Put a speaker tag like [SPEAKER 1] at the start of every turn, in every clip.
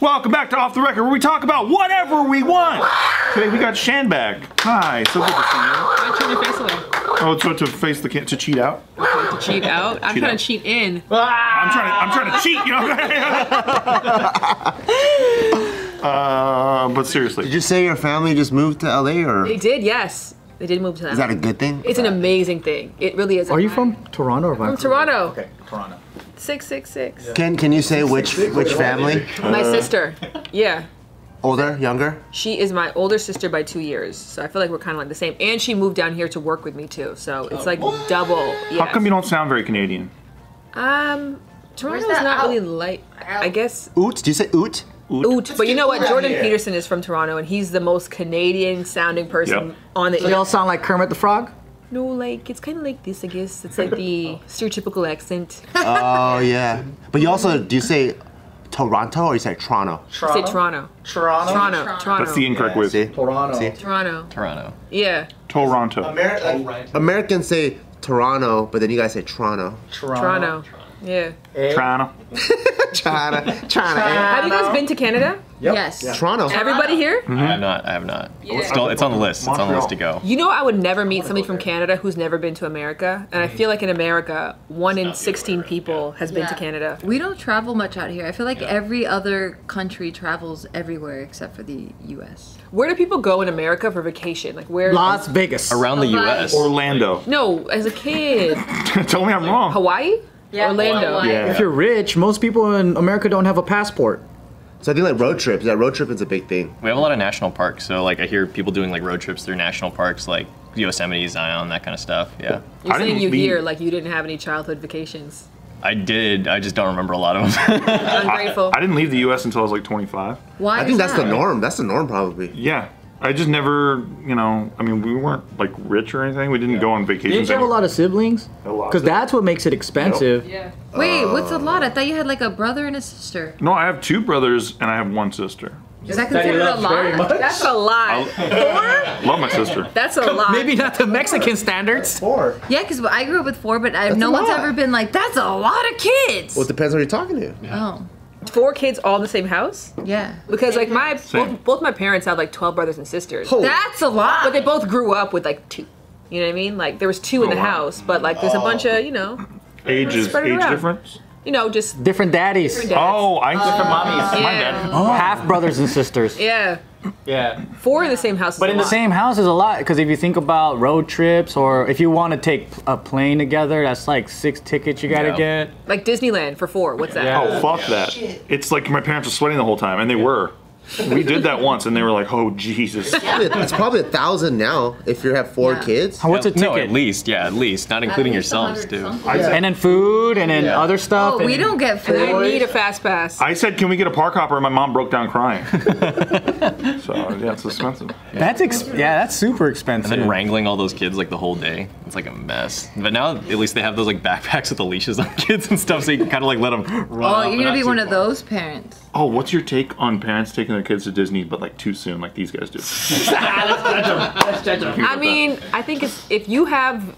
[SPEAKER 1] Welcome back to Off the Record, where we talk about whatever we want. Today we got Shan back. Hi, so good to see you.
[SPEAKER 2] I turn your face away.
[SPEAKER 1] Oh, so to face the can to cheat out.
[SPEAKER 2] To cheat out. I'm
[SPEAKER 1] Cheat
[SPEAKER 2] trying
[SPEAKER 1] out.
[SPEAKER 2] to cheat in.
[SPEAKER 1] I'm trying to, I'm trying to cheat, you know. uh, but seriously,
[SPEAKER 3] Did you say your family just moved to LA or
[SPEAKER 2] They did, yes. They did move to that.
[SPEAKER 3] is that a good thing?
[SPEAKER 2] It's an amazing thing. It really is.
[SPEAKER 4] Are you from Toronto or
[SPEAKER 2] From Toronto.
[SPEAKER 1] okay, Toronto.
[SPEAKER 2] Six six six.
[SPEAKER 3] Can Can you say which which family?
[SPEAKER 2] My sister. Yeah.
[SPEAKER 3] Older, younger?
[SPEAKER 2] She is my older sister by two years, so I feel like we're kind of like the same. And she moved down here to work with me too, so it's like double. Yeah.
[SPEAKER 1] How come you don't sound very Canadian?
[SPEAKER 2] Um, Toronto's
[SPEAKER 5] that
[SPEAKER 2] not
[SPEAKER 5] out?
[SPEAKER 2] really light. I guess
[SPEAKER 3] Oot? Do you say oot?
[SPEAKER 2] Oot, but you know what? Jordan Peterson is from Toronto, and he's the most Canadian sounding person
[SPEAKER 1] Yep.
[SPEAKER 2] on the.
[SPEAKER 4] So they all sound like Kermit the Frog?
[SPEAKER 2] No, like it's kind of like this, I guess. It's like the oh. stereotypical accent.
[SPEAKER 3] Oh yeah. But you also do you say Toronto or you say Toronto?
[SPEAKER 2] I say Toronto.
[SPEAKER 6] Toronto.
[SPEAKER 2] Toronto. Toronto.
[SPEAKER 1] That's the incorrect way.
[SPEAKER 3] See?
[SPEAKER 4] Toronto.
[SPEAKER 3] See?
[SPEAKER 2] Toronto.
[SPEAKER 7] Toronto.
[SPEAKER 2] Yeah.
[SPEAKER 1] Toronto.
[SPEAKER 3] Americans say Toronto, but then you guys say Toronto.
[SPEAKER 2] Toronto. Yeah.
[SPEAKER 1] Toronto.
[SPEAKER 3] China, China.
[SPEAKER 2] Have you guys been to Canada?
[SPEAKER 5] Yes.
[SPEAKER 3] Toronto.
[SPEAKER 2] Everybody here? Mm-hmm.
[SPEAKER 7] I have not. I have not. It's still, it's on the list. It's on the list to go.
[SPEAKER 2] You know, I would never meet somebody from Canada who's never been to America. And I mm-hmm. feel like in America, one in 16 people has been to Canada.
[SPEAKER 5] We don't travel much out here. I feel like every other country travels everywhere except for the U.S.
[SPEAKER 2] Where do people go in America for vacation? Like, where?
[SPEAKER 4] Las Vegas.
[SPEAKER 7] Around the U.S.
[SPEAKER 1] Orlando.
[SPEAKER 2] No, as a kid.
[SPEAKER 1] Tell me I'm wrong.
[SPEAKER 2] Hawaii? Orlando.
[SPEAKER 5] Hawaii.
[SPEAKER 1] Yeah.
[SPEAKER 4] If you're rich, most people in America don't have a passport.
[SPEAKER 3] So I think like road trips. Yeah, road trip is a big thing.
[SPEAKER 7] We have a lot of national parks, so like I hear people doing like road trips through national parks, like Yosemite, Zion, that kind of stuff. Yeah,
[SPEAKER 2] You're saying you
[SPEAKER 1] leave-
[SPEAKER 2] hear like you didn't have any childhood vacations.
[SPEAKER 7] I did. I just don't remember a lot of them.
[SPEAKER 2] Ungrateful.
[SPEAKER 1] I didn't leave the U.S. until I was like 25.
[SPEAKER 5] Why?
[SPEAKER 3] I
[SPEAKER 5] is
[SPEAKER 3] think that's the norm. That's the norm probably.
[SPEAKER 1] Yeah. I just never, you know, I mean, we weren't like rich or anything. We didn't go on vacations.
[SPEAKER 4] Didn't you have a lot of siblings?
[SPEAKER 1] A lot.
[SPEAKER 4] Because that's what makes it expensive.
[SPEAKER 2] yeah.
[SPEAKER 5] Wait, what's a lot? I thought you had like a brother and a sister.
[SPEAKER 1] No, I have two brothers and I have one sister.
[SPEAKER 5] Is that considered a lot?
[SPEAKER 2] That's a lot. Four?
[SPEAKER 1] Love my sister.
[SPEAKER 2] That's a lot.
[SPEAKER 4] Maybe not the Mexican standards.
[SPEAKER 3] Four.
[SPEAKER 5] Yeah, because I grew up with four, but I,
[SPEAKER 3] That's
[SPEAKER 5] no
[SPEAKER 3] a
[SPEAKER 5] one's
[SPEAKER 3] lot.
[SPEAKER 5] ever been like, "That's a lot of kids."
[SPEAKER 3] Well, it depends on who you're talking to.
[SPEAKER 5] oh,
[SPEAKER 2] Four kids all in the same house?
[SPEAKER 5] yeah.
[SPEAKER 2] Because like my both, both my parents have like 12 brothers and sisters.
[SPEAKER 3] Holy-
[SPEAKER 5] That's a lot.
[SPEAKER 2] But they both grew up with like two. You know what I mean? Like there was two in
[SPEAKER 1] Oh,
[SPEAKER 2] the
[SPEAKER 1] wow.
[SPEAKER 2] house, but like there's a bunch of, you know,
[SPEAKER 1] Ages,
[SPEAKER 2] Spread
[SPEAKER 1] age
[SPEAKER 2] around.
[SPEAKER 1] difference.
[SPEAKER 2] you know, just
[SPEAKER 4] Different daddies.
[SPEAKER 2] dads.
[SPEAKER 1] Oh, I different
[SPEAKER 6] mommies.
[SPEAKER 1] My
[SPEAKER 2] Yeah.
[SPEAKER 1] dad.
[SPEAKER 4] Half brothers and sisters.
[SPEAKER 2] Yeah.
[SPEAKER 6] Yeah.
[SPEAKER 2] Four in the same house. is
[SPEAKER 4] But
[SPEAKER 2] a
[SPEAKER 4] in the
[SPEAKER 2] lot.
[SPEAKER 4] same house is a lot because if you think about road trips or if you want to take a plane together, that's like six tickets you gotta
[SPEAKER 7] Yeah.
[SPEAKER 4] get.
[SPEAKER 2] like Disneyland for four. What's that?
[SPEAKER 6] Yeah.
[SPEAKER 1] Oh, fuck that. It's like my parents were sweating the whole time, and they were. We did that once, and they were like, "Oh Jesus!"
[SPEAKER 3] It's probably a thousand now if you have four
[SPEAKER 5] Yeah.
[SPEAKER 3] kids.
[SPEAKER 4] What's a ticket?
[SPEAKER 7] no, at least. Yeah, at least. Not including
[SPEAKER 5] least
[SPEAKER 7] yourselves,
[SPEAKER 5] 100
[SPEAKER 7] too.
[SPEAKER 5] something.
[SPEAKER 4] and then food and then
[SPEAKER 7] Yeah.
[SPEAKER 4] other stuff.
[SPEAKER 5] Oh,
[SPEAKER 4] and
[SPEAKER 5] we don't get
[SPEAKER 2] And I
[SPEAKER 5] food.
[SPEAKER 2] need a fast pass.
[SPEAKER 1] I said, "Can we get a park hopper?" And my mom broke down crying. so yeah, it's expensive.
[SPEAKER 4] That's ex- yeah, that's super expensive.
[SPEAKER 7] And then wrangling all those kids like the whole day. It's like a mess. But now at least they have those like backpacks with the leashes on kids and stuff, so you can kind of like let them run.
[SPEAKER 5] Oh, you're gonna be
[SPEAKER 7] too
[SPEAKER 5] one of those parents.
[SPEAKER 1] Oh, what's your take on parents taking their kids to Disney, but like too soon, like these guys do?
[SPEAKER 2] I mean, I think it's, if you have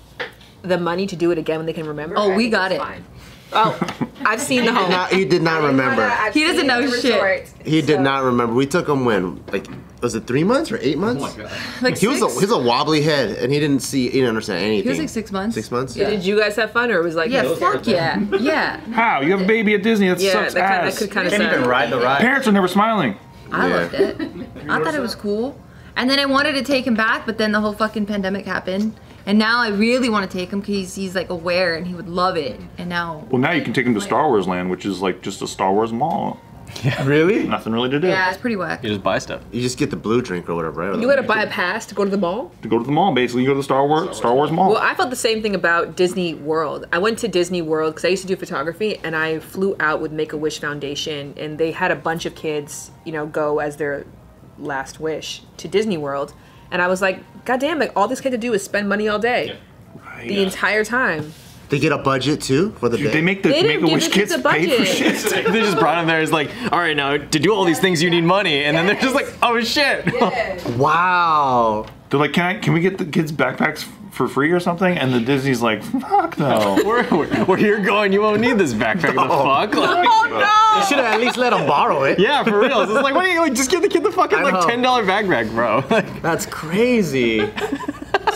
[SPEAKER 2] the money to do it again when they can remember.
[SPEAKER 5] Oh,
[SPEAKER 2] I
[SPEAKER 5] we
[SPEAKER 2] think
[SPEAKER 5] got
[SPEAKER 2] it's
[SPEAKER 5] it.
[SPEAKER 2] Fine. Oh, I've seen the home.
[SPEAKER 3] Not, he did not remember.
[SPEAKER 5] He doesn't know shit.
[SPEAKER 3] He did not remember. We took him when, like, was it three months or eight oh months?
[SPEAKER 5] Like
[SPEAKER 3] He was a, he was a wobbly head, and he didn't see, he didn't understand anything.
[SPEAKER 5] He was like six months.
[SPEAKER 3] Six months.
[SPEAKER 2] Did you guys have fun, or it was like
[SPEAKER 5] Yeah, fuck yeah, yeah.
[SPEAKER 1] How you have a baby at Disney? That
[SPEAKER 2] yeah,
[SPEAKER 1] sucks
[SPEAKER 2] that, kind,
[SPEAKER 1] ass.
[SPEAKER 2] that could kind of
[SPEAKER 6] Can't even
[SPEAKER 2] suck.
[SPEAKER 6] ride the ride.
[SPEAKER 1] Parents are never smiling.
[SPEAKER 5] I
[SPEAKER 3] Yeah.
[SPEAKER 5] loved it. I thought it was cool. And then I wanted to take him back, but then the whole fucking pandemic happened. And now I really want to take him because he's like aware and he would love it. And now,
[SPEAKER 1] Well, now you can take him to Star Wars Land, which is like just a Star Wars mall.
[SPEAKER 4] Really?
[SPEAKER 1] Nothing really to do.
[SPEAKER 5] yeah, it's pretty whack.
[SPEAKER 7] You just buy stuff.
[SPEAKER 3] You just get the blue drink or whatever, right?
[SPEAKER 2] You gotta buy a pass to go to the mall.
[SPEAKER 1] To go to the mall, basically, you go to the Star Wars Star Wars mall.
[SPEAKER 2] Well, I felt the same thing about Disney World. I went to Disney World because I used to do photography, and I flew out with Make a Wish Foundation, and they had a bunch of kids, you know, go as their last wish to Disney World, and I was like, God damn it! All this kid to do is spend money all day, the entire time.
[SPEAKER 3] They get a budget too for the
[SPEAKER 1] Dude,
[SPEAKER 3] day.
[SPEAKER 1] they make the
[SPEAKER 2] They
[SPEAKER 1] Make
[SPEAKER 2] didn't
[SPEAKER 1] a
[SPEAKER 2] give
[SPEAKER 1] Wish
[SPEAKER 2] the
[SPEAKER 1] kids
[SPEAKER 2] kids a
[SPEAKER 1] pay for
[SPEAKER 2] budget.
[SPEAKER 1] shit.
[SPEAKER 7] they just brought him there. It's like, all right, now to do all these things, you need money, and then they're just like, oh shit.
[SPEAKER 4] Wow.
[SPEAKER 1] They're like, can I? Can we get the kids backpacks for free or something, and the Disney's like, fuck no.
[SPEAKER 7] Where, where, where you're going, you won't need this backpack. The fuck? Like, oh no.
[SPEAKER 4] You should have at least let them borrow it.
[SPEAKER 7] yeah, for real. It's like, what do you like? Just give the kid the fucking
[SPEAKER 4] I
[SPEAKER 7] like
[SPEAKER 4] know.
[SPEAKER 7] ten dollar backpack, bro. Like,
[SPEAKER 4] That's crazy.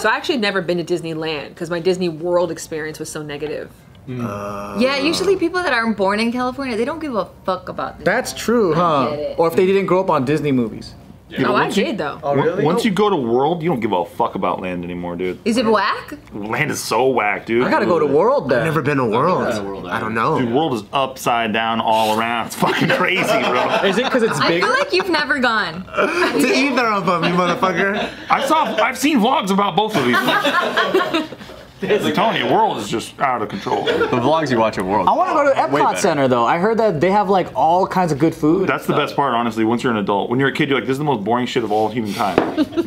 [SPEAKER 2] So I actually never been to Disneyland because my Disney World experience was so negative. Mm.
[SPEAKER 5] Yeah, usually people that aren't born in California, they don't give a fuck about this.
[SPEAKER 4] That's true, huh? Or if they didn't grow up on Disney movies.
[SPEAKER 2] Oh, I did though.
[SPEAKER 4] Oh,
[SPEAKER 1] Once you oh. go to World, you don't give a fuck about land anymore, dude.
[SPEAKER 5] Is it whack?
[SPEAKER 1] Land is so whack, dude.
[SPEAKER 4] I gotta go to World Though.
[SPEAKER 3] I've Never been to World.
[SPEAKER 7] World
[SPEAKER 3] I don't
[SPEAKER 1] Dude,
[SPEAKER 3] know.
[SPEAKER 1] World is upside down all around. It's fucking crazy, bro.
[SPEAKER 4] Is it because it's
[SPEAKER 5] bigger?
[SPEAKER 4] I
[SPEAKER 5] feel like you've never gone.
[SPEAKER 3] To either of them, you motherfucker.
[SPEAKER 1] I saw, I've seen vlogs about both of these. I'm telling you, World is just out of control.
[SPEAKER 7] the vlogs you watch at World.
[SPEAKER 4] I want to go to
[SPEAKER 7] Way
[SPEAKER 4] Epcot. Center though. I heard that they have like all kinds of good food.
[SPEAKER 1] That's the best part, honestly. Once you're an adult, when you're a kid, you're like, "This is the most boring shit of all human time."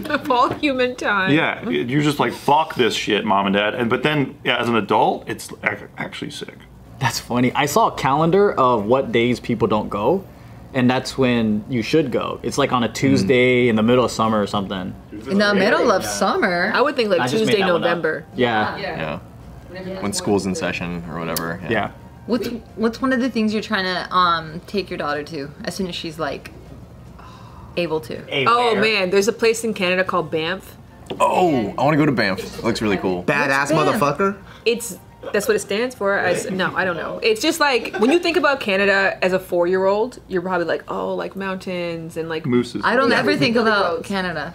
[SPEAKER 2] Of all human time.
[SPEAKER 1] yeah, you're just like, "Fuck this shit, mom and dad." And but then, yeah, as an adult, it's actually sick.
[SPEAKER 4] That's funny. I saw a calendar of what days people don't go, and that's when you should go. It's like on a Tuesday in the middle of summer or something.
[SPEAKER 5] In the middle of summer.
[SPEAKER 2] I would think like
[SPEAKER 4] just made
[SPEAKER 2] Tuesday,
[SPEAKER 4] that one up.
[SPEAKER 2] November.
[SPEAKER 4] Yeah.
[SPEAKER 7] Yeah. When school's in session or whatever.
[SPEAKER 4] Yeah.
[SPEAKER 5] What's what's one of the things you're trying to um take your daughter to as soon as she's like able to?
[SPEAKER 2] Oh man, there's a place in Canada called Banff.
[SPEAKER 7] Oh, I want to go to Banff. It looks really cool.
[SPEAKER 3] Badass
[SPEAKER 5] Bam.
[SPEAKER 3] motherfucker.
[SPEAKER 2] It's that's what it stands for. I s no, I don't know. It's just like when you think about Canada as a four-year-old, you're probably like, oh, like mountains and like.
[SPEAKER 1] Mooses.
[SPEAKER 5] I don't
[SPEAKER 2] Yeah.
[SPEAKER 5] ever think about. Canada.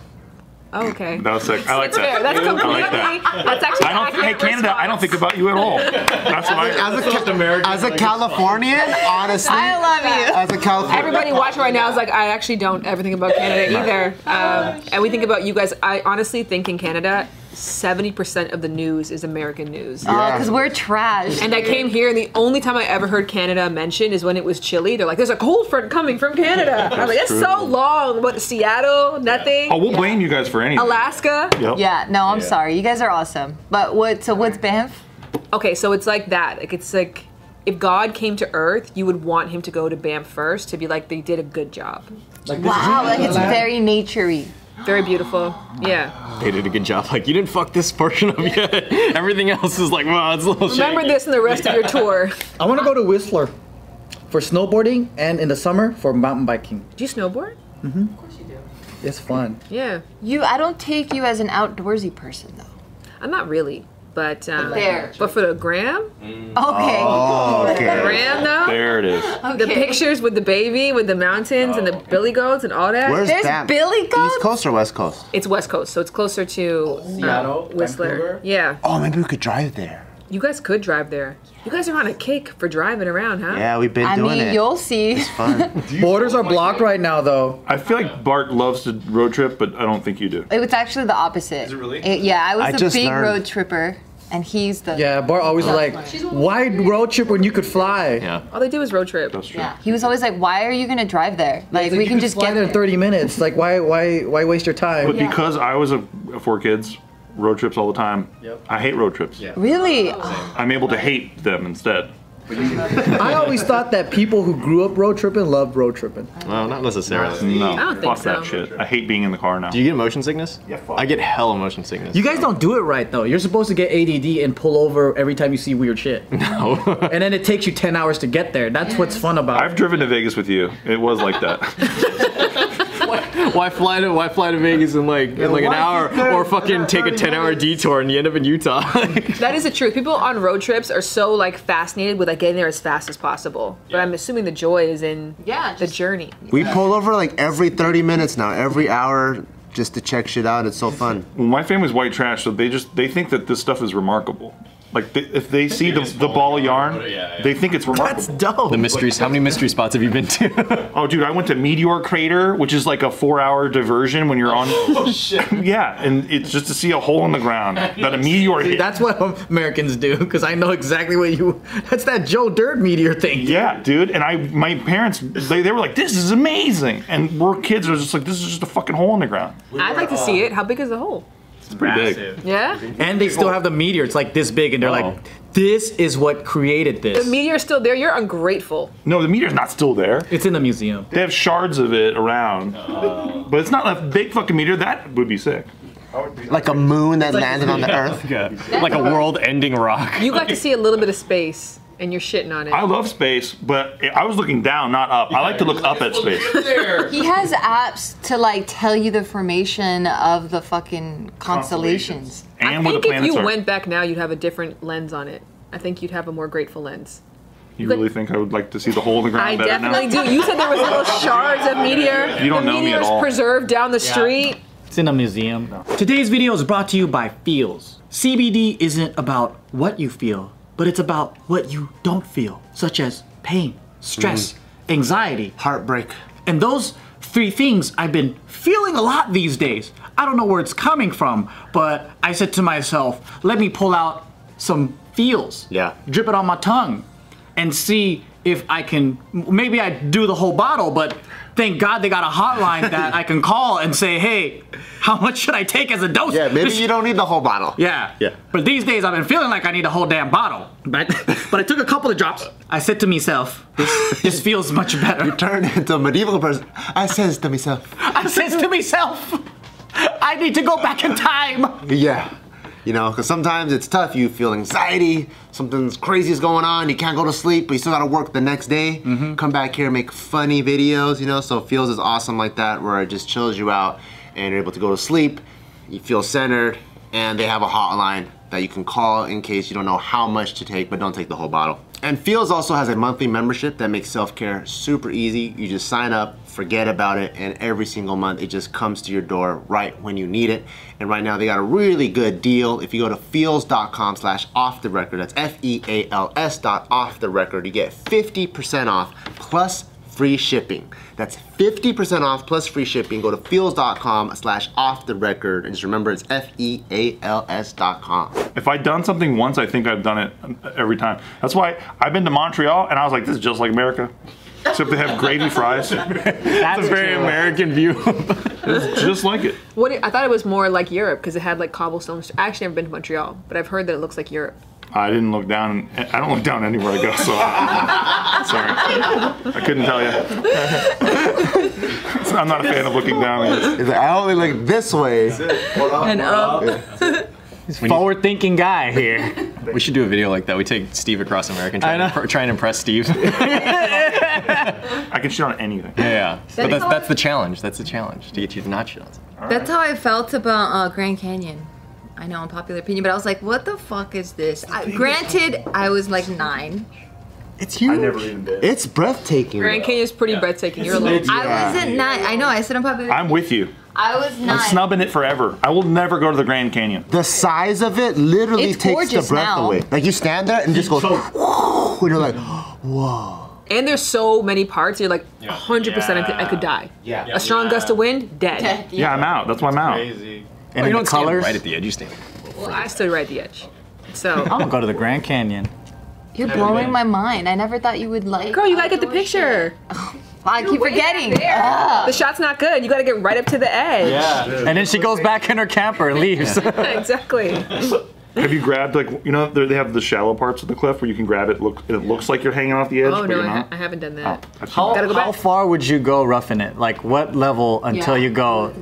[SPEAKER 2] Oh, okay.
[SPEAKER 1] That was sick. I like
[SPEAKER 2] That's fair.
[SPEAKER 1] that.
[SPEAKER 2] That's
[SPEAKER 1] I
[SPEAKER 2] completely.
[SPEAKER 1] like that.
[SPEAKER 2] That's actually.
[SPEAKER 1] I don't.
[SPEAKER 2] accurate
[SPEAKER 1] Hey, Canada, I don't think about you at all. That's what I.
[SPEAKER 3] As a, Ca- as a Californian, honestly.
[SPEAKER 2] I love you.
[SPEAKER 3] As a Californian.
[SPEAKER 2] Everybody watching right now is like, I actually don't ever think about Canada either. Um, and we think about you guys. I honestly think in Canada, 70% of the news is American news.
[SPEAKER 5] Oh, because we're trash.
[SPEAKER 2] And I came here, and the only time I ever heard Canada mentioned is when it was chilly. They're like, "There's a cold front coming from Canada." I'm like, "That's so long." What Seattle? Nothing.
[SPEAKER 1] Oh, we'll blame you guys for anything.
[SPEAKER 2] Alaska.
[SPEAKER 1] Yep.
[SPEAKER 5] yeah, no, I'm sorry. You guys are awesome. But what? So what's Banff?
[SPEAKER 2] Okay, so it's like that. Like it's like if God came to Earth, you would want him to go to Banff first to be like they did a good job.
[SPEAKER 5] Wow, like it's very naturey.
[SPEAKER 2] Very beautiful. Yeah.
[SPEAKER 7] They did a good job. Like, you didn't fuck this portion up yet. Everything else is like, wow, it's a little
[SPEAKER 2] Remember
[SPEAKER 7] shaky.
[SPEAKER 2] this in the rest of your tour.
[SPEAKER 4] I want to go to Whistler for snowboarding and in the summer for mountain biking.
[SPEAKER 2] Do you snowboard? Mm-hmm. Of course you do.
[SPEAKER 4] It's fun.
[SPEAKER 2] Yeah.
[SPEAKER 5] You, I don't take you as an outdoorsy person though.
[SPEAKER 2] I'm not really, but um,
[SPEAKER 5] There.
[SPEAKER 2] but for the gram,
[SPEAKER 5] Okay.
[SPEAKER 3] Oh, okay.
[SPEAKER 2] gram though,
[SPEAKER 1] There it is.
[SPEAKER 2] the pictures with the baby, with the mountains and the billy goats and all that.
[SPEAKER 3] Where's
[SPEAKER 5] There's
[SPEAKER 3] Banff?
[SPEAKER 5] Billy Goats?
[SPEAKER 3] East Coast or West Coast?
[SPEAKER 2] It's West Coast, so it's closer to um,
[SPEAKER 4] Seattle,
[SPEAKER 2] Whistler.
[SPEAKER 4] Vancouver?
[SPEAKER 2] Yeah,
[SPEAKER 3] Oh, maybe we could drive there.
[SPEAKER 2] You guys could drive there. You guys are on a kick for driving around, huh?
[SPEAKER 3] Yeah, we've been
[SPEAKER 5] I
[SPEAKER 3] doing
[SPEAKER 5] mean,
[SPEAKER 3] it.
[SPEAKER 5] you'll see.
[SPEAKER 3] Fun.
[SPEAKER 4] Borders are blocked right now though.
[SPEAKER 1] I feel like Bart loves to road trip, but I don't think you do.
[SPEAKER 5] It was actually the opposite. Is
[SPEAKER 1] it really?
[SPEAKER 5] yeah, I was
[SPEAKER 3] I
[SPEAKER 5] the
[SPEAKER 3] just
[SPEAKER 5] big
[SPEAKER 3] learned.
[SPEAKER 5] road tripper, and he's the.
[SPEAKER 4] Yeah, Bart always was like, why road trip when you could fly?
[SPEAKER 7] Yeah.
[SPEAKER 2] All they do is road trip.
[SPEAKER 1] That's true.
[SPEAKER 5] Yeah. He was always like, "Why are you gonna drive there? Like, we
[SPEAKER 4] You
[SPEAKER 5] can
[SPEAKER 4] could
[SPEAKER 5] just
[SPEAKER 4] fly
[SPEAKER 5] get
[SPEAKER 4] there in 30 minutes. Like, why, why, why waste your time?
[SPEAKER 1] But because I was a four kids, road trips all the time.
[SPEAKER 4] Yep.
[SPEAKER 1] I hate road trips.
[SPEAKER 5] Really?
[SPEAKER 1] I'm able to hate them instead.
[SPEAKER 4] I always thought that people who grew up road tripping loved road tripping.
[SPEAKER 7] Well, not necessarily.
[SPEAKER 1] No,
[SPEAKER 2] I don't think
[SPEAKER 1] fuck
[SPEAKER 2] so.
[SPEAKER 1] that shit. I hate being in the car now.
[SPEAKER 7] Do you get motion sickness?
[SPEAKER 1] Yeah, fuck.
[SPEAKER 7] I get hella motion sickness.
[SPEAKER 4] You guys don't do it right though. You're supposed to get ADD and pull over every time you see weird shit. No. and then it takes you 10 hours to get there. That's what's fun about
[SPEAKER 1] I've
[SPEAKER 4] it.
[SPEAKER 1] driven to Vegas with you. It was like that.
[SPEAKER 7] why fly to why fly to Vegas in like in like an hour or fucking take a ten hour detour and you end up in Utah?
[SPEAKER 2] That is the truth. People on road trips are so like fascinated with like getting there as fast as possible. But I'm assuming the joy is in
[SPEAKER 5] Yeah,
[SPEAKER 2] the
[SPEAKER 5] just-
[SPEAKER 2] journey.
[SPEAKER 3] we pull over like every 30 minutes now, every hour, just to check shit out. It's so fun.
[SPEAKER 1] well, my family's white trash, so they just they think that this stuff is remarkable. Like they, if they see the, the ball of yarn, they think it's remarkable.
[SPEAKER 3] That's dope.
[SPEAKER 7] the mysteries. How many mystery spots have you been to?
[SPEAKER 1] Oh, dude, I went to Meteor Crater, which is like a four-hour diversion when you're on. Oh shit! yeah, and it's just to see a hole in the ground that a meteor hit.
[SPEAKER 4] That's what Americans do because I know exactly what you. That's that Joe Dirt meteor thing.
[SPEAKER 1] yeah, dude, and I, my parents, they, they were like, "This is amazing," and we're kids are just like, "This is just a fucking hole in the ground."
[SPEAKER 2] I'd like to see it. How big is the hole?
[SPEAKER 1] It's pretty big.
[SPEAKER 2] Yeah?
[SPEAKER 4] And they still have the meteor. It's like this big, and they're
[SPEAKER 7] Oh.
[SPEAKER 4] like, "This is what created this."
[SPEAKER 2] The meteor's still there. You're ungrateful.
[SPEAKER 1] No, the meteor's not still there.
[SPEAKER 4] it's in the museum.
[SPEAKER 1] They have shards of it around, oh. but it's not a big fucking meteor. That would be sick.
[SPEAKER 3] like a moon that landed on the earth.
[SPEAKER 7] Yeah. Like a world-ending rock.
[SPEAKER 2] You got to see a little bit of space, and you're shitting on it.
[SPEAKER 1] I love space, but I was looking down, not up. I like to look up at space.
[SPEAKER 5] He has apps to like tell you the formation of the fucking constellations.
[SPEAKER 2] I
[SPEAKER 1] And where the
[SPEAKER 2] think if you
[SPEAKER 1] are.
[SPEAKER 2] went back now, you'd have a different lens on it. I think you'd have a more grateful lens.
[SPEAKER 1] You really think I would like to see the hole in the ground
[SPEAKER 2] I
[SPEAKER 1] better
[SPEAKER 2] definitely
[SPEAKER 1] now?
[SPEAKER 2] do. You said there was little shards of meteor.
[SPEAKER 1] You don't
[SPEAKER 2] the
[SPEAKER 1] know me at all.
[SPEAKER 2] preserved down the street.
[SPEAKER 4] It's in a museum.
[SPEAKER 6] Today's video is brought to you by Feals. CBD isn't about what you feel, but it's about what you don't feel, such as pain, stress, mm. anxiety,
[SPEAKER 3] Heartbreak.
[SPEAKER 6] and those three things I've been feeling a lot these days. I don't know where it's coming from, but I said to myself, let me pull out some feels.
[SPEAKER 3] Yeah.
[SPEAKER 6] Drip it on my tongue and see if I can. Maybe I do the whole bottle, but thank God they got a hotline that I can call and say, hey, how much should I take as a dose?
[SPEAKER 3] Yeah, maybe
[SPEAKER 6] This-
[SPEAKER 3] you don't need the whole bottle.
[SPEAKER 6] yeah.
[SPEAKER 3] Yeah.
[SPEAKER 6] But these days I've been feeling like I need a whole damn bottle. But but I took a couple of drops. I said to myself, this, this feels much better.
[SPEAKER 3] Turn into a medieval person. I says to myself.
[SPEAKER 6] I says to myself, I need to go back in time.
[SPEAKER 3] Yeah. You know, because sometimes it's tough. You feel anxiety, something's crazy is going on, you can't go to sleep, but you still gotta work the next day. Mm-hmm. Come back here, make funny videos, you know. So it Feals is awesome like that, where it just chills you out and you're able to go to sleep, you feel centered, and they have a hotline that you can call in case you don't know how much to take, but don't take the whole bottle. And Feals also has a monthly membership that makes self care super easy. You just sign up, forget about it, and every single month it just comes to your door right when you need it. And right now they got a really good deal. If you go to feals.com slash off the record, that's F E A L S dot off the record, you get 50% off plus free shipping. That's 50% off plus free shipping. Go to feals.com slash off the record. And just remember it's F E A L S dot com.
[SPEAKER 1] If I've done something once, I think I've done it every time. That's why I've been to Montreal and I was like, this is just like America. Except they have gravy fries.
[SPEAKER 4] That's
[SPEAKER 7] a very American view.
[SPEAKER 1] It's just like it.
[SPEAKER 2] What I thought it was more like Europe because it had like cobblestone. st- I actually never been to Montreal, but I've heard that it looks like Europe.
[SPEAKER 1] I didn't look down. I don't look down anywhere I go, so sorry. I couldn't tell you. I'm not a fan of looking down.
[SPEAKER 3] Like, I only look this way.
[SPEAKER 2] And up.
[SPEAKER 4] Forward thinking guy here.
[SPEAKER 7] We should do a video like that. We take Steve across America and try,
[SPEAKER 4] I know.
[SPEAKER 7] to, impre- try and impress Steve.
[SPEAKER 1] I can shit on anything.
[SPEAKER 7] yeah. But that's,
[SPEAKER 5] how
[SPEAKER 7] that's
[SPEAKER 5] I-
[SPEAKER 7] the challenge. That's the challenge to get you to not shit on something.
[SPEAKER 5] That's how I felt about uh, Grand Canyon. I know, unpopular opinion, but I was like, what the fuck is this? I, granted, I was like nine.
[SPEAKER 3] It's huge.
[SPEAKER 1] I never even did.
[SPEAKER 3] It's breathtaking.
[SPEAKER 2] Grand Canyon's pretty breathtaking. You're a little.
[SPEAKER 5] I wasn't nine. I know, I said unpopular.
[SPEAKER 1] I'm with you.
[SPEAKER 5] I was nine.
[SPEAKER 1] I'm snubbing it forever. I will never go to the Grand Canyon.
[SPEAKER 3] The size of it literally
[SPEAKER 5] It's
[SPEAKER 3] takes the breath
[SPEAKER 5] now.
[SPEAKER 3] away. Like you stand there and just goes, and you're like, whoa.
[SPEAKER 2] And there's so many parts. You're like, 100% I, could, I could die.
[SPEAKER 3] Yeah.
[SPEAKER 2] A strong gust of wind, dead.
[SPEAKER 1] Yeah, I'm out. That's why I'm out.
[SPEAKER 4] And
[SPEAKER 7] you
[SPEAKER 4] in the
[SPEAKER 7] don't stand
[SPEAKER 4] colors.
[SPEAKER 7] right at the edge. You stand.
[SPEAKER 2] Well, I stood right at the edge. So,
[SPEAKER 4] I'm gonna go to the Grand Canyon.
[SPEAKER 5] You're blowing my mind. I never thought you would like.
[SPEAKER 2] girl, you gotta get the
[SPEAKER 5] outdoor shit.
[SPEAKER 2] picture.
[SPEAKER 5] Oh, I keep forgetting.
[SPEAKER 2] The shot's not good. You gotta get right up to the edge.
[SPEAKER 4] Yeah. And then she goes back in her camper and leaves.
[SPEAKER 2] exactly.
[SPEAKER 1] Have you grabbed like you know they have the shallow parts of the cliff where you can grab it. Look, it looks like you're hanging off the edge,
[SPEAKER 2] Oh
[SPEAKER 1] but
[SPEAKER 2] no,
[SPEAKER 1] you're
[SPEAKER 2] I, ha-
[SPEAKER 1] not.
[SPEAKER 2] I haven't done that.
[SPEAKER 1] Oh, I've
[SPEAKER 4] How,
[SPEAKER 1] that.
[SPEAKER 2] Go
[SPEAKER 4] how far would you go roughing it? Like what level until you go?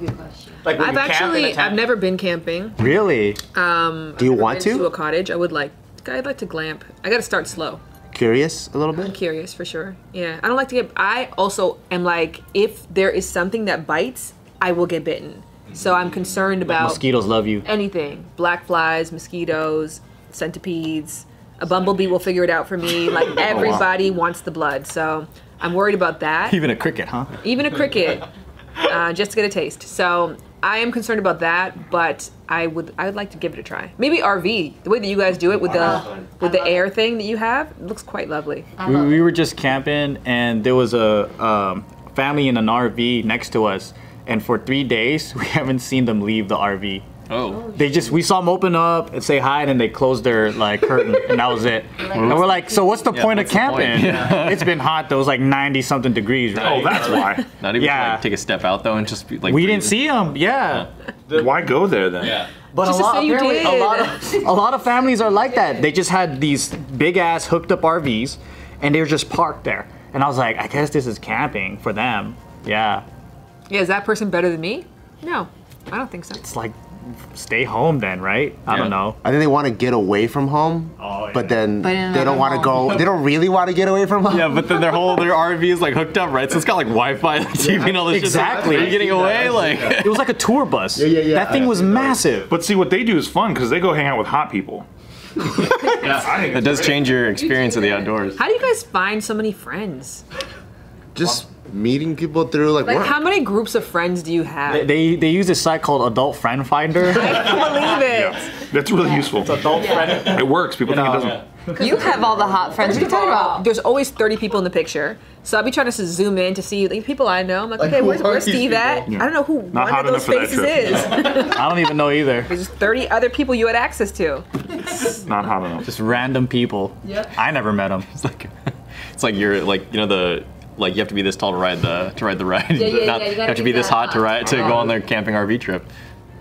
[SPEAKER 4] Like
[SPEAKER 2] I've actually, I've never been camping.
[SPEAKER 4] Really?
[SPEAKER 3] Um, do you want
[SPEAKER 2] Been to a cottage. I would like. I'd like to glamp. I gotta start slow.
[SPEAKER 3] Curious a little bit?
[SPEAKER 2] Curious for sure. Yeah, I don't like to get. I also am like, if there is something that bites, I will get bitten. So I'm concerned about
[SPEAKER 4] Mosquitoes love you.
[SPEAKER 2] anything. Black flies mosquitoes centipedes. A bumblebee will figure it out for me. Like everybody wants the blood. So i'm worried about that.
[SPEAKER 4] Even a cricket, huh?
[SPEAKER 2] even a cricket. Uh, just to get a taste. So i am concerned about that but i would i would like to give it a try. Maybe rv the way that you guys do it with the with the air thing that you have it looks quite lovely.
[SPEAKER 4] We, we were just camping and there was a um, family in an RV next to us. And for three days, we haven't seen them leave the RV.
[SPEAKER 7] Oh. oh.
[SPEAKER 4] They just we saw them open up and say hi, and then they closed their like curtain, and that was it. And we're like, so what's the
[SPEAKER 7] Yeah,
[SPEAKER 4] point of
[SPEAKER 7] what's the
[SPEAKER 4] camping?
[SPEAKER 7] Yeah.
[SPEAKER 4] It's been hot though. It was like ninety something degrees. Right?
[SPEAKER 1] Oh, that's why.
[SPEAKER 7] Not even
[SPEAKER 4] Yeah.
[SPEAKER 7] like take a step out though and just be like.
[SPEAKER 4] we didn't see them. Yeah.
[SPEAKER 1] Why go there then?
[SPEAKER 7] Yeah.
[SPEAKER 4] But
[SPEAKER 2] Just
[SPEAKER 4] a lot,
[SPEAKER 2] you
[SPEAKER 4] apparently,
[SPEAKER 2] did.
[SPEAKER 4] a lot of a lot of families are like that. They just had these big ass hooked up RVs, and they were just parked there. And I was like, I guess this is camping for them. Yeah,
[SPEAKER 2] yeah is that person better than me no i don't think so
[SPEAKER 4] it's like stay home then, right? I
[SPEAKER 7] Yeah.
[SPEAKER 4] don't know.
[SPEAKER 3] I think they want to get away from home,
[SPEAKER 4] Oh, yeah.
[SPEAKER 3] but then
[SPEAKER 5] But
[SPEAKER 3] they don't want to go. They don't really want to get away from home.
[SPEAKER 7] Yeah, but then their whole their RV is like hooked up, right? So it's got like Wi-Fi, like, TV, and all this
[SPEAKER 4] Exactly.
[SPEAKER 7] shit. Exactly. Are you getting away? Like,
[SPEAKER 4] It was like a tour bus.
[SPEAKER 3] yeah, yeah. yeah.
[SPEAKER 4] That thing was massive.
[SPEAKER 1] But see, what they do is fun because they go hang out with hot people.
[SPEAKER 7] it does change your experience of the outdoors.
[SPEAKER 2] How do you guys find so many friends?
[SPEAKER 3] Just meeting people through like,
[SPEAKER 2] Like,
[SPEAKER 3] work.
[SPEAKER 2] how many groups of friends do you have?
[SPEAKER 4] They they use a site called Adult Friend Finder.
[SPEAKER 2] I can't believe it. yeah.
[SPEAKER 1] That's really useful.
[SPEAKER 4] Adult Friend.
[SPEAKER 1] It works. People think it doesn't.
[SPEAKER 5] You have all the hot friends. What are you talking about?
[SPEAKER 2] There's always 30 people in the picture. So I'll be trying to zoom in to see like, people I know. I'm like, okay, where's, where's
[SPEAKER 3] these
[SPEAKER 2] Steve at?
[SPEAKER 3] people?
[SPEAKER 2] I don't know who
[SPEAKER 1] Not
[SPEAKER 2] one of those
[SPEAKER 1] enough for that
[SPEAKER 2] faces is.
[SPEAKER 4] I don't even know either.
[SPEAKER 2] There's 30 other people you had access to.
[SPEAKER 1] Not hot enough.
[SPEAKER 4] Just random people.
[SPEAKER 5] Yep.
[SPEAKER 4] I never met them.
[SPEAKER 7] It's like, it's like you're like you know the like you have to be this tall to ride the to ride the ride.
[SPEAKER 5] Yeah, yeah,
[SPEAKER 7] Not-
[SPEAKER 5] yeah, you
[SPEAKER 7] you have to
[SPEAKER 5] be
[SPEAKER 7] be this
[SPEAKER 5] that
[SPEAKER 7] hot to ride to go on their uh-huh. camping RV trip.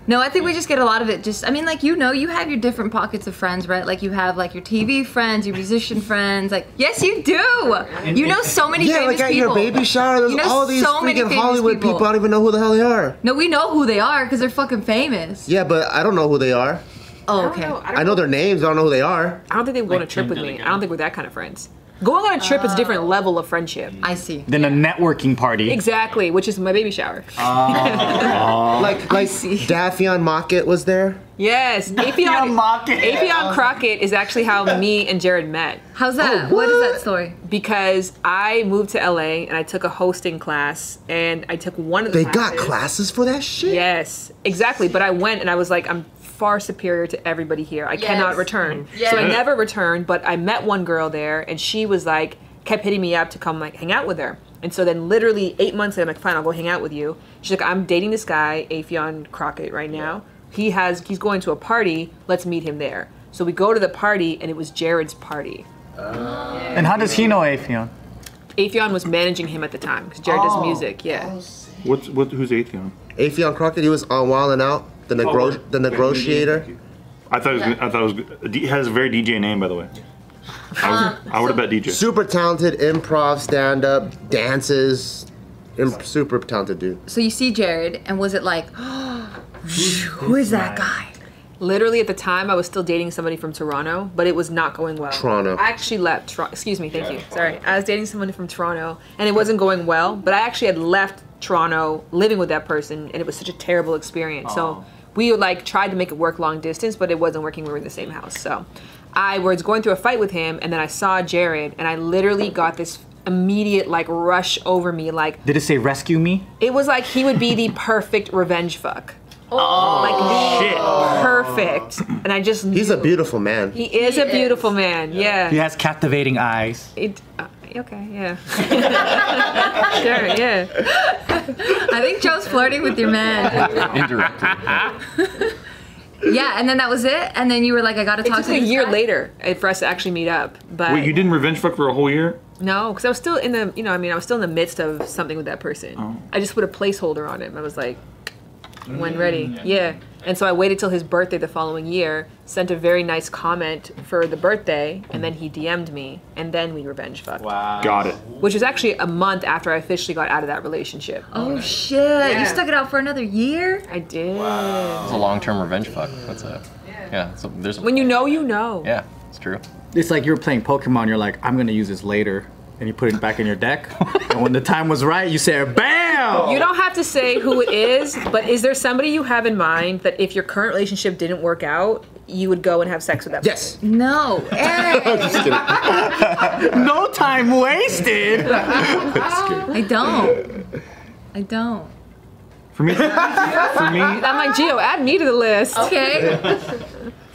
[SPEAKER 5] No, I think we just get a lot of it. Just, I mean, like you know, you have your different pockets of friends, right? Like you have like your TV friends, your musician friends. Like, yes, you do. You know so many
[SPEAKER 3] yeah,
[SPEAKER 5] famous
[SPEAKER 3] like at
[SPEAKER 5] people.
[SPEAKER 3] your baby shower, there's
[SPEAKER 5] You know
[SPEAKER 3] all these
[SPEAKER 5] so
[SPEAKER 3] freaking
[SPEAKER 5] famous
[SPEAKER 3] Hollywood people.
[SPEAKER 5] people.
[SPEAKER 3] I don't even know who the hell they are.
[SPEAKER 5] No, we know who they are because they're fucking famous.
[SPEAKER 3] Yeah, but I don't know who they are.
[SPEAKER 5] Oh, okay.
[SPEAKER 2] don't know. I
[SPEAKER 3] I know their names. I don't know who they are.
[SPEAKER 2] I don't think they would go on a trip with me. I don't think we're that kind of friends. Going on a trip is a different uh, level of friendship.
[SPEAKER 5] I see.
[SPEAKER 4] Then a networking party.
[SPEAKER 2] Exactly, which is my baby shower.
[SPEAKER 3] Uh, like like
[SPEAKER 2] see.
[SPEAKER 3] Daffy Mockett was there.
[SPEAKER 2] yes, Afion, Afion Crockett is actually how me and Jared met.
[SPEAKER 5] How's that?
[SPEAKER 3] Oh,
[SPEAKER 5] what is that story?
[SPEAKER 2] because I moved to LA and I took a hosting class and I took one of the
[SPEAKER 3] They got
[SPEAKER 2] classes.
[SPEAKER 3] classes for that shit.
[SPEAKER 2] Yes, exactly. But I went and I was like, I'm far superior to everybody here. I cannot return. So I never returned, but I met one girl there and she was like, kept hitting me up to come like hang out with her. And so then literally eight months later, I'm like, fine, I'll go hang out with you. She's like, I'm dating this guy, Afion Crockett, right now. He has he's going to a party. Let's meet him there. So we go to the party and it was Jared's party. Oh.
[SPEAKER 4] And how does he know Afion?
[SPEAKER 2] Afion was managing him at the time because Jared does oh. music. Yeah.
[SPEAKER 1] Oh, What's what? Who's Afion?
[SPEAKER 3] Afion Crockett, he was on Wild and Out, the negro- the negotiator.
[SPEAKER 1] I thought it was, I thought it was. He has a very DJ name, by the way. I, was, um, I would have bet DJ.
[SPEAKER 3] Super talented improv, stand up, dances. Im- super talented dude.
[SPEAKER 5] So you see Jared, and was it like, who is that guy?
[SPEAKER 2] Literally at the time, I was still dating somebody from Toronto, but it was not going well.
[SPEAKER 3] Toronto.
[SPEAKER 2] I actually left. Tor- excuse me. Thank you. Sorry. I was dating somebody from Toronto, and it wasn't going well. But I actually had left Toronto, living with that person, and it was such a terrible experience. So we like tried to make it work long distance, but it wasn't working. We were in the same house. So I was going through a fight with him, and then I saw Jared, and I literally got this immediate like rush over me, like
[SPEAKER 4] Did it say rescue me?
[SPEAKER 2] it was like he would be the perfect revenge fuck. Oh, like the
[SPEAKER 1] Shit.
[SPEAKER 2] perfect. And I just
[SPEAKER 3] He's a beautiful man.
[SPEAKER 2] He is a beautiful man. Yeah.
[SPEAKER 4] He has captivating eyes.
[SPEAKER 2] It, uh, okay. Yeah. sure. Yeah.
[SPEAKER 5] I think Joe's flirting with your man.
[SPEAKER 7] Indirectly.
[SPEAKER 5] yeah, and then that was it. And then you were like, I gotta
[SPEAKER 2] It
[SPEAKER 5] talk
[SPEAKER 2] took
[SPEAKER 5] to
[SPEAKER 2] a
[SPEAKER 5] this
[SPEAKER 2] year
[SPEAKER 5] guy?
[SPEAKER 2] later uh, for us to actually meet up. But
[SPEAKER 1] Wait, you didn't revenge fuck for a whole year?
[SPEAKER 2] no, because I was still in the, you know, I mean, I was still in the midst of something with that person.
[SPEAKER 1] Oh.
[SPEAKER 2] I just put a placeholder on him. I was like, when ready. Mm, yeah. And so I waited till his birthday the following year, sent a very nice comment for the birthday, and then he DM'd me, and then we revenge fucked. Wow.
[SPEAKER 1] Got it.
[SPEAKER 2] Which was actually a month after I officially got out of that relationship.
[SPEAKER 5] Oh shit! You stuck it out for another year.
[SPEAKER 2] I did. Wow.
[SPEAKER 7] It's a long-term revenge fuck. That's it. Yeah. So there's.
[SPEAKER 2] When you know, you know.
[SPEAKER 7] Yeah, it's true.
[SPEAKER 4] It's like you're playing Pokemon. You're like, I'm gonna use this later, and you put it back in your deck. and when the time was right, you say, "Bam!"
[SPEAKER 2] You don't have to say who it is, but is there somebody you have in mind that if your current relationship didn't work out, you would go and have sex with that
[SPEAKER 3] Yes.
[SPEAKER 5] No, Eric.
[SPEAKER 4] no time wasted.
[SPEAKER 5] I don't. I don't.
[SPEAKER 1] For me, for me,
[SPEAKER 2] person? I'm like, Gio, add me to the list.
[SPEAKER 5] Okay.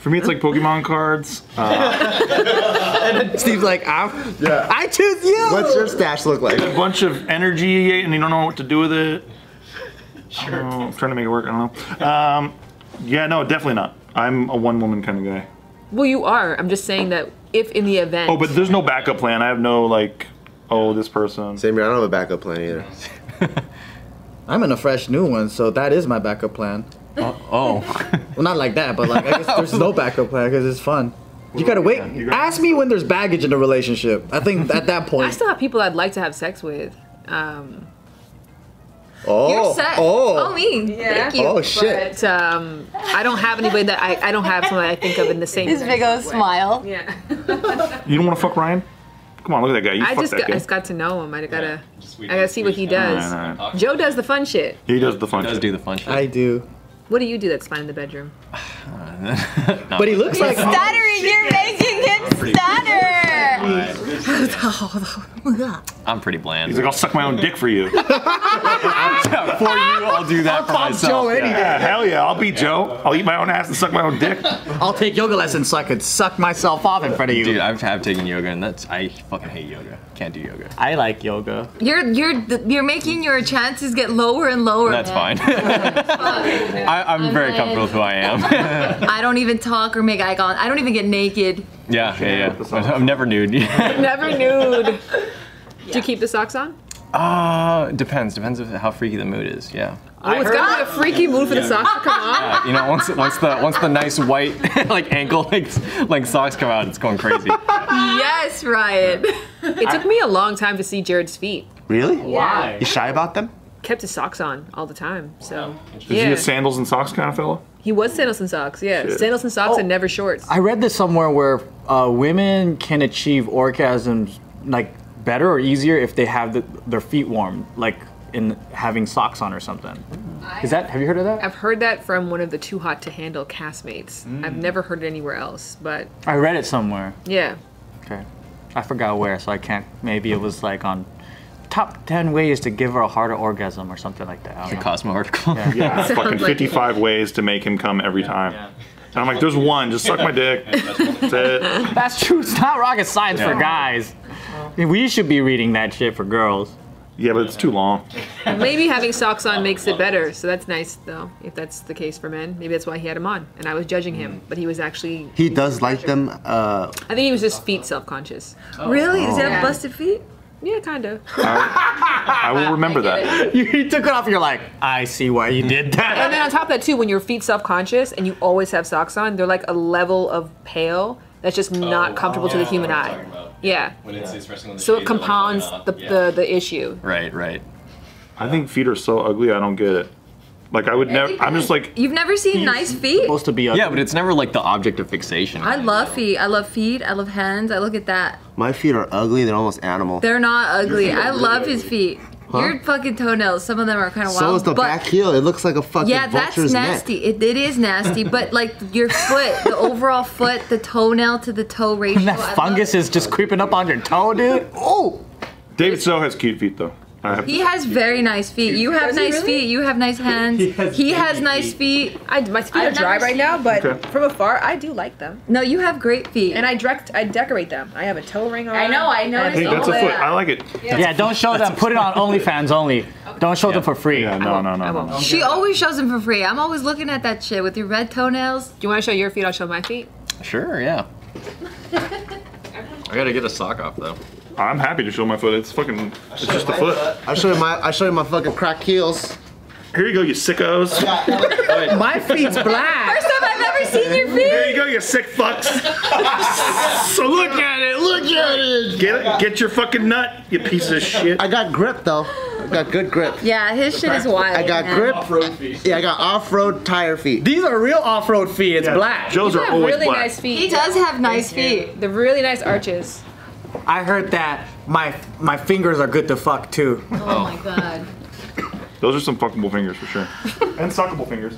[SPEAKER 1] for me, it's like Pokemon cards. Uh,
[SPEAKER 4] Steve's like, I'm,
[SPEAKER 3] Yeah.
[SPEAKER 4] I choose you.
[SPEAKER 3] What's your stash look like?
[SPEAKER 1] a bunch of energy, and you don't know what to do with it. Sure. I'm trying to make it work. I don't know. Um, yeah, no, definitely not. I'm a one-woman kind of guy.
[SPEAKER 2] Well, you are. I'm just saying that if in the event.
[SPEAKER 1] Oh, but there's no backup plan. I have no like, oh, this person.
[SPEAKER 3] Same here. I don't have a backup plan either.
[SPEAKER 4] I'm in a fresh new one, so that is my backup plan.
[SPEAKER 7] Oh.
[SPEAKER 4] Well, not like that, but like I guess there's no backup plan because it's fun. You gotta wait.
[SPEAKER 1] You gotta-
[SPEAKER 4] Ask me when there's baggage in a relationship. I think at that point
[SPEAKER 2] I
[SPEAKER 4] point.
[SPEAKER 2] still have people I'd like to have sex with. Um,
[SPEAKER 3] Oh.
[SPEAKER 5] You're set.
[SPEAKER 3] Oh.
[SPEAKER 5] Oh, me. Thank you.
[SPEAKER 3] Oh shit.
[SPEAKER 2] But um, I don't have anybody that I, I don't have someone I think of in the same.
[SPEAKER 5] His big old smile.
[SPEAKER 2] Yeah.
[SPEAKER 1] You don't want to fuck Ryan? Come on, look at that guy. You
[SPEAKER 2] I
[SPEAKER 1] fuck
[SPEAKER 2] just
[SPEAKER 1] that
[SPEAKER 2] got, I
[SPEAKER 1] guy.
[SPEAKER 2] just got to know him. I gotta
[SPEAKER 7] Just
[SPEAKER 2] I gotta see what he does.
[SPEAKER 1] All right, all right.
[SPEAKER 2] Joe does the fun shit.
[SPEAKER 1] He does the fun
[SPEAKER 7] Does
[SPEAKER 1] shit.
[SPEAKER 7] do the fun shit.
[SPEAKER 3] I do.
[SPEAKER 2] What do you do that's fine in the bedroom?
[SPEAKER 3] But he looks like
[SPEAKER 5] Stuttering, you're making him stutter.
[SPEAKER 7] I'm pretty bland.
[SPEAKER 1] He's like, I'll suck my own dick for you.
[SPEAKER 7] for you, I'll do that for myself. yeah.
[SPEAKER 1] yeah, hell yeah. I'll beat Joe. I'll eat my own ass and suck my own dick.
[SPEAKER 4] I'll take yoga lessons so I could suck myself off in front of you.
[SPEAKER 7] Dude, I've, I've taken yoga and that's I fucking hate yoga. Can't do yoga.
[SPEAKER 4] I like yoga.
[SPEAKER 5] You're you're you're making your chances get lower and lower.
[SPEAKER 7] That's fine. I, I'm very
[SPEAKER 5] then-
[SPEAKER 7] comfortable with who I am.
[SPEAKER 5] I don't even talk or make eye contact. I don't even get naked.
[SPEAKER 7] Yeah, yeah, yeah. I'm never nude.
[SPEAKER 2] Never nude. Do you keep the socks on?
[SPEAKER 7] Uh, depends. Depends of how freaky the mood is. Yeah.
[SPEAKER 2] Oh, it's gotta be a freaky mood for the socks to come on.
[SPEAKER 7] You know, once once the once the nice white like ankle length like socks come out, it's going crazy.
[SPEAKER 5] Yes, Ryan.
[SPEAKER 2] It took me a long time to see Jared's feet.
[SPEAKER 3] Really?
[SPEAKER 4] Why?
[SPEAKER 3] You shy about them?
[SPEAKER 2] Kept his socks on all the time. So
[SPEAKER 1] Is he a sandals and socks kind of fella?
[SPEAKER 2] He was sandals and socks. Yeah,
[SPEAKER 1] Shit.
[SPEAKER 2] sandals and socks
[SPEAKER 4] Oh.
[SPEAKER 2] and never shorts.
[SPEAKER 4] I read this somewhere where uh, women can achieve orgasms like better or easier if they have the, their feet warm, like in having socks on or something. Is that? Have you heard of that?
[SPEAKER 2] I've heard that from one of the too hot to handle castmates. I've never heard it anywhere else, but
[SPEAKER 4] I read it somewhere.
[SPEAKER 2] yeah.
[SPEAKER 4] Okay, I forgot where, so I can't. Maybe it was like on top ten ways to give her a harder orgasm or something like that. I don't
[SPEAKER 7] The
[SPEAKER 4] know.
[SPEAKER 7] Cosmo article.
[SPEAKER 1] Yeah, fucking
[SPEAKER 2] like-
[SPEAKER 1] 55 ways to make him come every time. Yeah. And I'm like, there's one. Just suck my dick. That's it.
[SPEAKER 4] That's true. It's not rocket science for guys. We should be reading that shit for girls.
[SPEAKER 1] Yeah, but it's too long.
[SPEAKER 2] Maybe having socks on makes it better, so that's nice though. If that's the case for men, maybe that's why he had them on, and I was judging him, but he was actually.
[SPEAKER 3] He does like them. Uh,
[SPEAKER 2] I think he was just feet self-conscious.
[SPEAKER 5] Really? Does he have busted feet?
[SPEAKER 2] Yeah, kind of.
[SPEAKER 1] I will remember that.
[SPEAKER 4] You, you took it off. And you're like, I see why you did that.
[SPEAKER 2] And then on top of that too, when your feet self-conscious and you always have socks on, they're like a level of pale that's just oh, not comfortable to the oh, human eye. Yeah.
[SPEAKER 7] When it's, especially when the
[SPEAKER 2] So it
[SPEAKER 7] shades are, like,
[SPEAKER 2] compounds
[SPEAKER 7] going up.
[SPEAKER 2] the,
[SPEAKER 7] Yeah.
[SPEAKER 2] the the issue.
[SPEAKER 7] Right, right.
[SPEAKER 1] I think feet are so ugly. I don't get it. Like I would never. I'm just like.
[SPEAKER 5] You've never seen nice feet?
[SPEAKER 4] supposed to be.
[SPEAKER 7] Yeah, but it's never like the object of fixation.
[SPEAKER 5] I love feet. I love feet. I love hands. I look at that.
[SPEAKER 3] my feet are ugly. They're almost animal.
[SPEAKER 5] They're not ugly. I love his feet. Your fucking toenails. Some of them are kind of wild.
[SPEAKER 3] So is the
[SPEAKER 5] but
[SPEAKER 3] back heel. It looks like a fucking
[SPEAKER 5] yeah, that's
[SPEAKER 3] vulture's
[SPEAKER 5] nasty.
[SPEAKER 3] neck.
[SPEAKER 5] It, it is nasty. but like your foot, the overall foot, the toenail to the toe ratio.
[SPEAKER 4] And that
[SPEAKER 5] I love
[SPEAKER 4] fungus
[SPEAKER 5] it.
[SPEAKER 4] is just creeping up on your toe, dude. Oh.
[SPEAKER 1] David So has cute feet though. I have.
[SPEAKER 5] He has very nice feet. You have
[SPEAKER 2] Does he
[SPEAKER 5] nice
[SPEAKER 2] really?
[SPEAKER 5] feet. You have nice hands. He has, nice feet.
[SPEAKER 2] I my feet
[SPEAKER 5] I've
[SPEAKER 2] are dry
[SPEAKER 5] never
[SPEAKER 2] right
[SPEAKER 5] seen-
[SPEAKER 2] now, but
[SPEAKER 1] Okay.
[SPEAKER 2] from afar, I do like them.
[SPEAKER 5] No, you have great feet.
[SPEAKER 2] And I direct, I decorate them. I have a toe ring on.
[SPEAKER 5] I know, I noticed
[SPEAKER 1] Hey,
[SPEAKER 5] all
[SPEAKER 1] that's a
[SPEAKER 5] that.
[SPEAKER 1] foot. I like it.
[SPEAKER 4] Yeah, don't show them. Put it on OnlyFans only. Don't show them for free.
[SPEAKER 1] Yeah, no, no, no, no. no.
[SPEAKER 5] she always shows them for free. I'm always looking at that shit with your red toenails.
[SPEAKER 2] Do you want to show your feet? I'll show my feet.
[SPEAKER 7] Sure, yeah. I gotta get a sock off though.
[SPEAKER 1] I'm happy to show my foot. It's fucking. It's just a foot.
[SPEAKER 3] I show you my. I show you my fucking crack heels.
[SPEAKER 1] Here you go, you sickos.
[SPEAKER 2] My feet's black.
[SPEAKER 5] First time I've ever seen your feet.
[SPEAKER 1] There you go, you sick fucks. so look at it. Look at it. Get it. Get your fucking nut, you piece of shit.
[SPEAKER 3] I got grip though. I got good grip.
[SPEAKER 5] Yeah, his shit is wild.
[SPEAKER 3] I got
[SPEAKER 5] man.
[SPEAKER 3] grip. Yeah, I got off-road tire feet.
[SPEAKER 4] These are real off-road feet. It's black.
[SPEAKER 1] Joe's
[SPEAKER 2] You
[SPEAKER 1] are
[SPEAKER 2] have
[SPEAKER 1] always
[SPEAKER 2] really
[SPEAKER 1] black.
[SPEAKER 2] nice feet.
[SPEAKER 5] He does have nice feet.
[SPEAKER 2] The really nice arches.
[SPEAKER 4] I heard that my my fingers are good to fuck too.
[SPEAKER 5] Oh my god.
[SPEAKER 1] Those are some fuckable fingers for sure. and suckable fingers.